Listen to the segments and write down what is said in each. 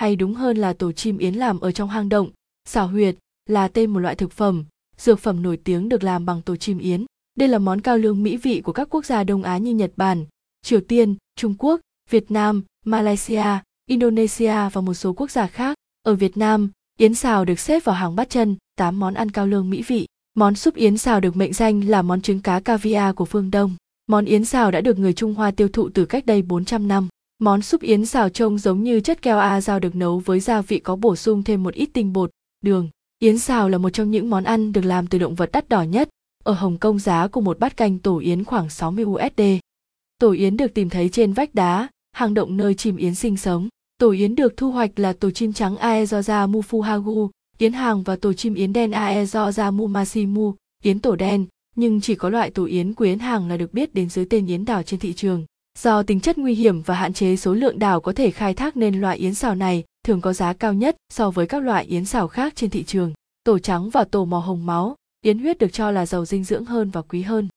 hay đúng hơn là tổ chim yến làm ở trong hang động. Xào huyệt là tên một loại thực phẩm, dược phẩm nổi tiếng được làm bằng tổ chim yến. Đây là món cao lương mỹ vị của các quốc gia đông á như nhật bản, triều tiên, trung quốc, việt nam, malaysia, indonesia và một số quốc gia khác. Ở việt nam, yến xào được xếp vào hàng bát chân, tám món ăn cao lương mỹ vị. Món súp yến xào được mệnh danh là món trứng cá caviar của phương đông. Món yến xào đã được người trung hoa tiêu thụ từ cách đây 400 năm. Món súp yến xào trông giống như chất keo a dao được nấu với gia vị có bổ sung thêm một ít tinh bột, đường. Yến xào là một trong những món ăn được làm từ động vật đắt đỏ nhất. Ở Hồng Kông giá của một bát canh tổ yến khoảng 60 USD. Tổ yến được tìm thấy trên vách đá, hang động nơi chim yến sinh sống. Tổ yến được thu hoạch là tổ chim trắng Aezoza mufuhagu, yến hàng và tổ chim yến đen Aezoza mumasimu, yến tổ đen, nhưng chỉ có loại tổ yến của yến hàng là được biết đến dưới tên yến đảo trên thị trường. Do tính chất nguy hiểm và hạn chế số lượng đảo có thể khai thác nên loại yến xào này thường có giá cao nhất so với các loại yến xào khác trên thị trường. Tổ trắng và tổ màu hồng máu, yến huyết được cho là giàu dinh dưỡng hơn và quý hơn.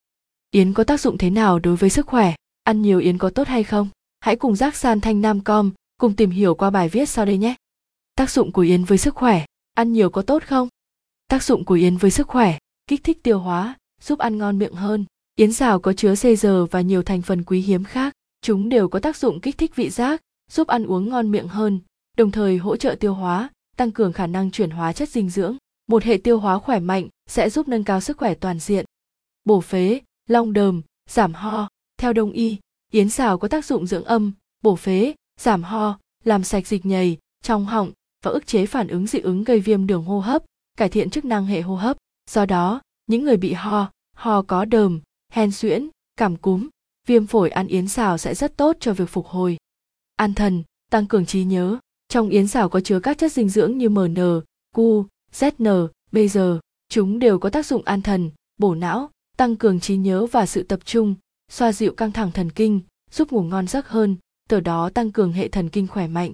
Yến có tác dụng thế nào đối với sức khỏe? Ăn nhiều yến có tốt hay không? Hãy cùng giác san thanh nam com cùng tìm hiểu qua bài viết sau đây nhé. Tác dụng của yến với sức khỏe, ăn nhiều có tốt không? Tác dụng của yến với sức khỏe, kích thích tiêu hóa, giúp ăn ngon miệng hơn, Yến xào có chứa xê giờ và nhiều thành phần quý hiếm khác, chúng đều có tác dụng kích thích vị giác, giúp ăn uống ngon miệng hơn, đồng thời hỗ trợ tiêu hóa, tăng cường khả năng chuyển hóa chất dinh dưỡng. Một hệ tiêu hóa khỏe mạnh sẽ giúp nâng cao sức khỏe toàn diện. Bổ phế, long đờm, giảm ho. Theo đông y, yến xào có tác dụng dưỡng âm, bổ phế, giảm ho, làm sạch dịch nhầy, trong họng và ức chế phản ứng dị ứng gây viêm đường hô hấp, cải thiện chức năng hệ hô hấp. Do đó, những người bị ho, ho có đờm, hen suyễn, cảm cúm, viêm phổi ăn yến xào sẽ rất tốt cho việc phục hồi. An thần, tăng cường trí nhớ. Trong yến xào có chứa các chất dinh dưỡng như MN, Q, ZN, BG. Chúng đều có tác dụng an thần, bổ não, tăng cường trí nhớ và sự tập trung, xoa dịu căng thẳng thần kinh, giúp ngủ ngon giấc hơn, từ đó tăng cường hệ thần kinh khỏe mạnh.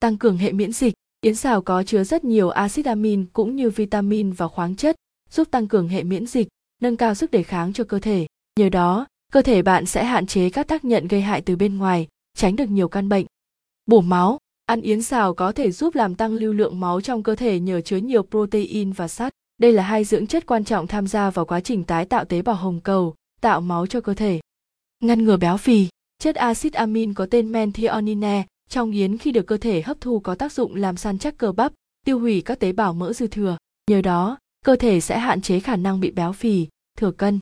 Tăng cường hệ miễn dịch, yến xào có chứa rất nhiều axit amin cũng như vitamin và khoáng chất, giúp tăng cường hệ miễn dịch, nâng cao sức đề kháng cho cơ thể nhờ đó, cơ thể bạn sẽ hạn chế các tác nhận gây hại từ bên ngoài, tránh được nhiều căn bệnh. Bổ máu, ăn yến xào có thể giúp làm tăng lưu lượng máu trong cơ thể nhờ chứa nhiều protein và sắt. Đây là hai dưỡng chất quan trọng tham gia vào quá trình tái tạo tế bào hồng cầu, tạo máu cho cơ thể. Ngăn ngừa béo phì, chất axit amin có tên methionine trong yến khi được cơ thể hấp thu có tác dụng làm săn chắc cơ bắp, tiêu hủy các tế bào mỡ dư thừa. Nhờ đó, cơ thể sẽ hạn chế khả năng bị béo phì, thừa cân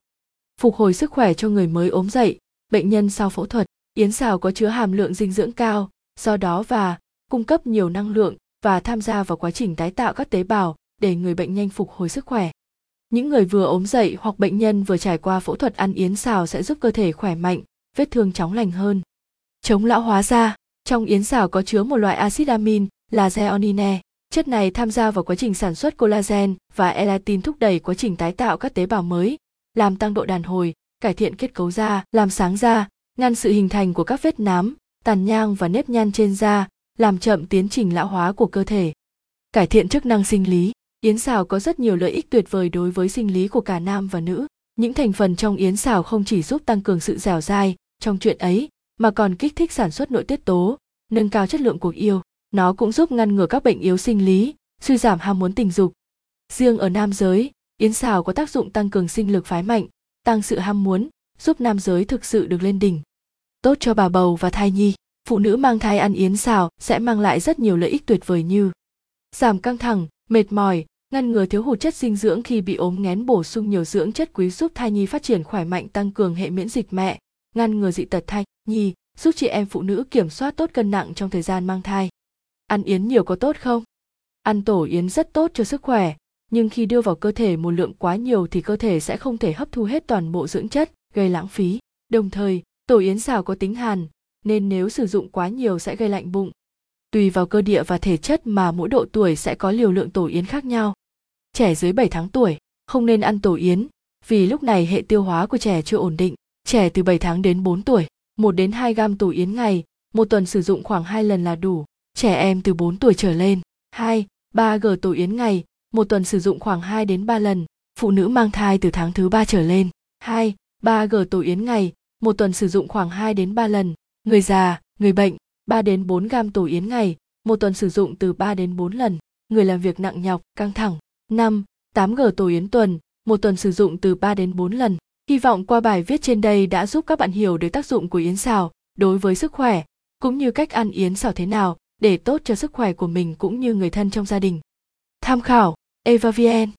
phục hồi sức khỏe cho người mới ốm dậy, bệnh nhân sau phẫu thuật, yến xào có chứa hàm lượng dinh dưỡng cao, do đó và cung cấp nhiều năng lượng và tham gia vào quá trình tái tạo các tế bào để người bệnh nhanh phục hồi sức khỏe. Những người vừa ốm dậy hoặc bệnh nhân vừa trải qua phẫu thuật ăn yến xào sẽ giúp cơ thể khỏe mạnh, vết thương chóng lành hơn. Chống lão hóa da, trong yến xào có chứa một loại axit amin là zeonine. Chất này tham gia vào quá trình sản xuất collagen và elastin thúc đẩy quá trình tái tạo các tế bào mới làm tăng độ đàn hồi, cải thiện kết cấu da, làm sáng da, ngăn sự hình thành của các vết nám, tàn nhang và nếp nhăn trên da, làm chậm tiến trình lão hóa của cơ thể. Cải thiện chức năng sinh lý, yến xào có rất nhiều lợi ích tuyệt vời đối với sinh lý của cả nam và nữ. Những thành phần trong yến xào không chỉ giúp tăng cường sự dẻo dai trong chuyện ấy, mà còn kích thích sản xuất nội tiết tố, nâng cao chất lượng cuộc yêu. Nó cũng giúp ngăn ngừa các bệnh yếu sinh lý, suy giảm ham muốn tình dục. Riêng ở nam giới, Yến xào có tác dụng tăng cường sinh lực phái mạnh, tăng sự ham muốn, giúp nam giới thực sự được lên đỉnh. Tốt cho bà bầu và thai nhi, phụ nữ mang thai ăn yến xào sẽ mang lại rất nhiều lợi ích tuyệt vời như giảm căng thẳng, mệt mỏi, ngăn ngừa thiếu hụt chất dinh dưỡng khi bị ốm nghén bổ sung nhiều dưỡng chất quý giúp thai nhi phát triển khỏe mạnh tăng cường hệ miễn dịch mẹ, ngăn ngừa dị tật thai nhi, giúp chị em phụ nữ kiểm soát tốt cân nặng trong thời gian mang thai. Ăn yến nhiều có tốt không? Ăn tổ yến rất tốt cho sức khỏe, nhưng khi đưa vào cơ thể một lượng quá nhiều thì cơ thể sẽ không thể hấp thu hết toàn bộ dưỡng chất, gây lãng phí. Đồng thời, tổ yến xào có tính hàn, nên nếu sử dụng quá nhiều sẽ gây lạnh bụng. Tùy vào cơ địa và thể chất mà mỗi độ tuổi sẽ có liều lượng tổ yến khác nhau. Trẻ dưới 7 tháng tuổi không nên ăn tổ yến, vì lúc này hệ tiêu hóa của trẻ chưa ổn định. Trẻ từ 7 tháng đến 4 tuổi, 1 đến 2 gam tổ yến ngày, một tuần sử dụng khoảng 2 lần là đủ. Trẻ em từ 4 tuổi trở lên, 2, 3 g tổ yến ngày, một tuần sử dụng khoảng 2 đến 3 lần, phụ nữ mang thai từ tháng thứ 3 trở lên. 2, 3 g tổ yến ngày, một tuần sử dụng khoảng 2 đến 3 lần, người già, người bệnh, 3 đến 4 gam tổ yến ngày, một tuần sử dụng từ 3 đến 4 lần. Người làm việc nặng nhọc, căng thẳng. 5. 8G tổ yến tuần, một tuần sử dụng từ 3 đến 4 lần. Hy vọng qua bài viết trên đây đã giúp các bạn hiểu được tác dụng của yến xào đối với sức khỏe, cũng như cách ăn yến xào thế nào để tốt cho sức khỏe của mình cũng như người thân trong gia đình. Tham khảo Eva VN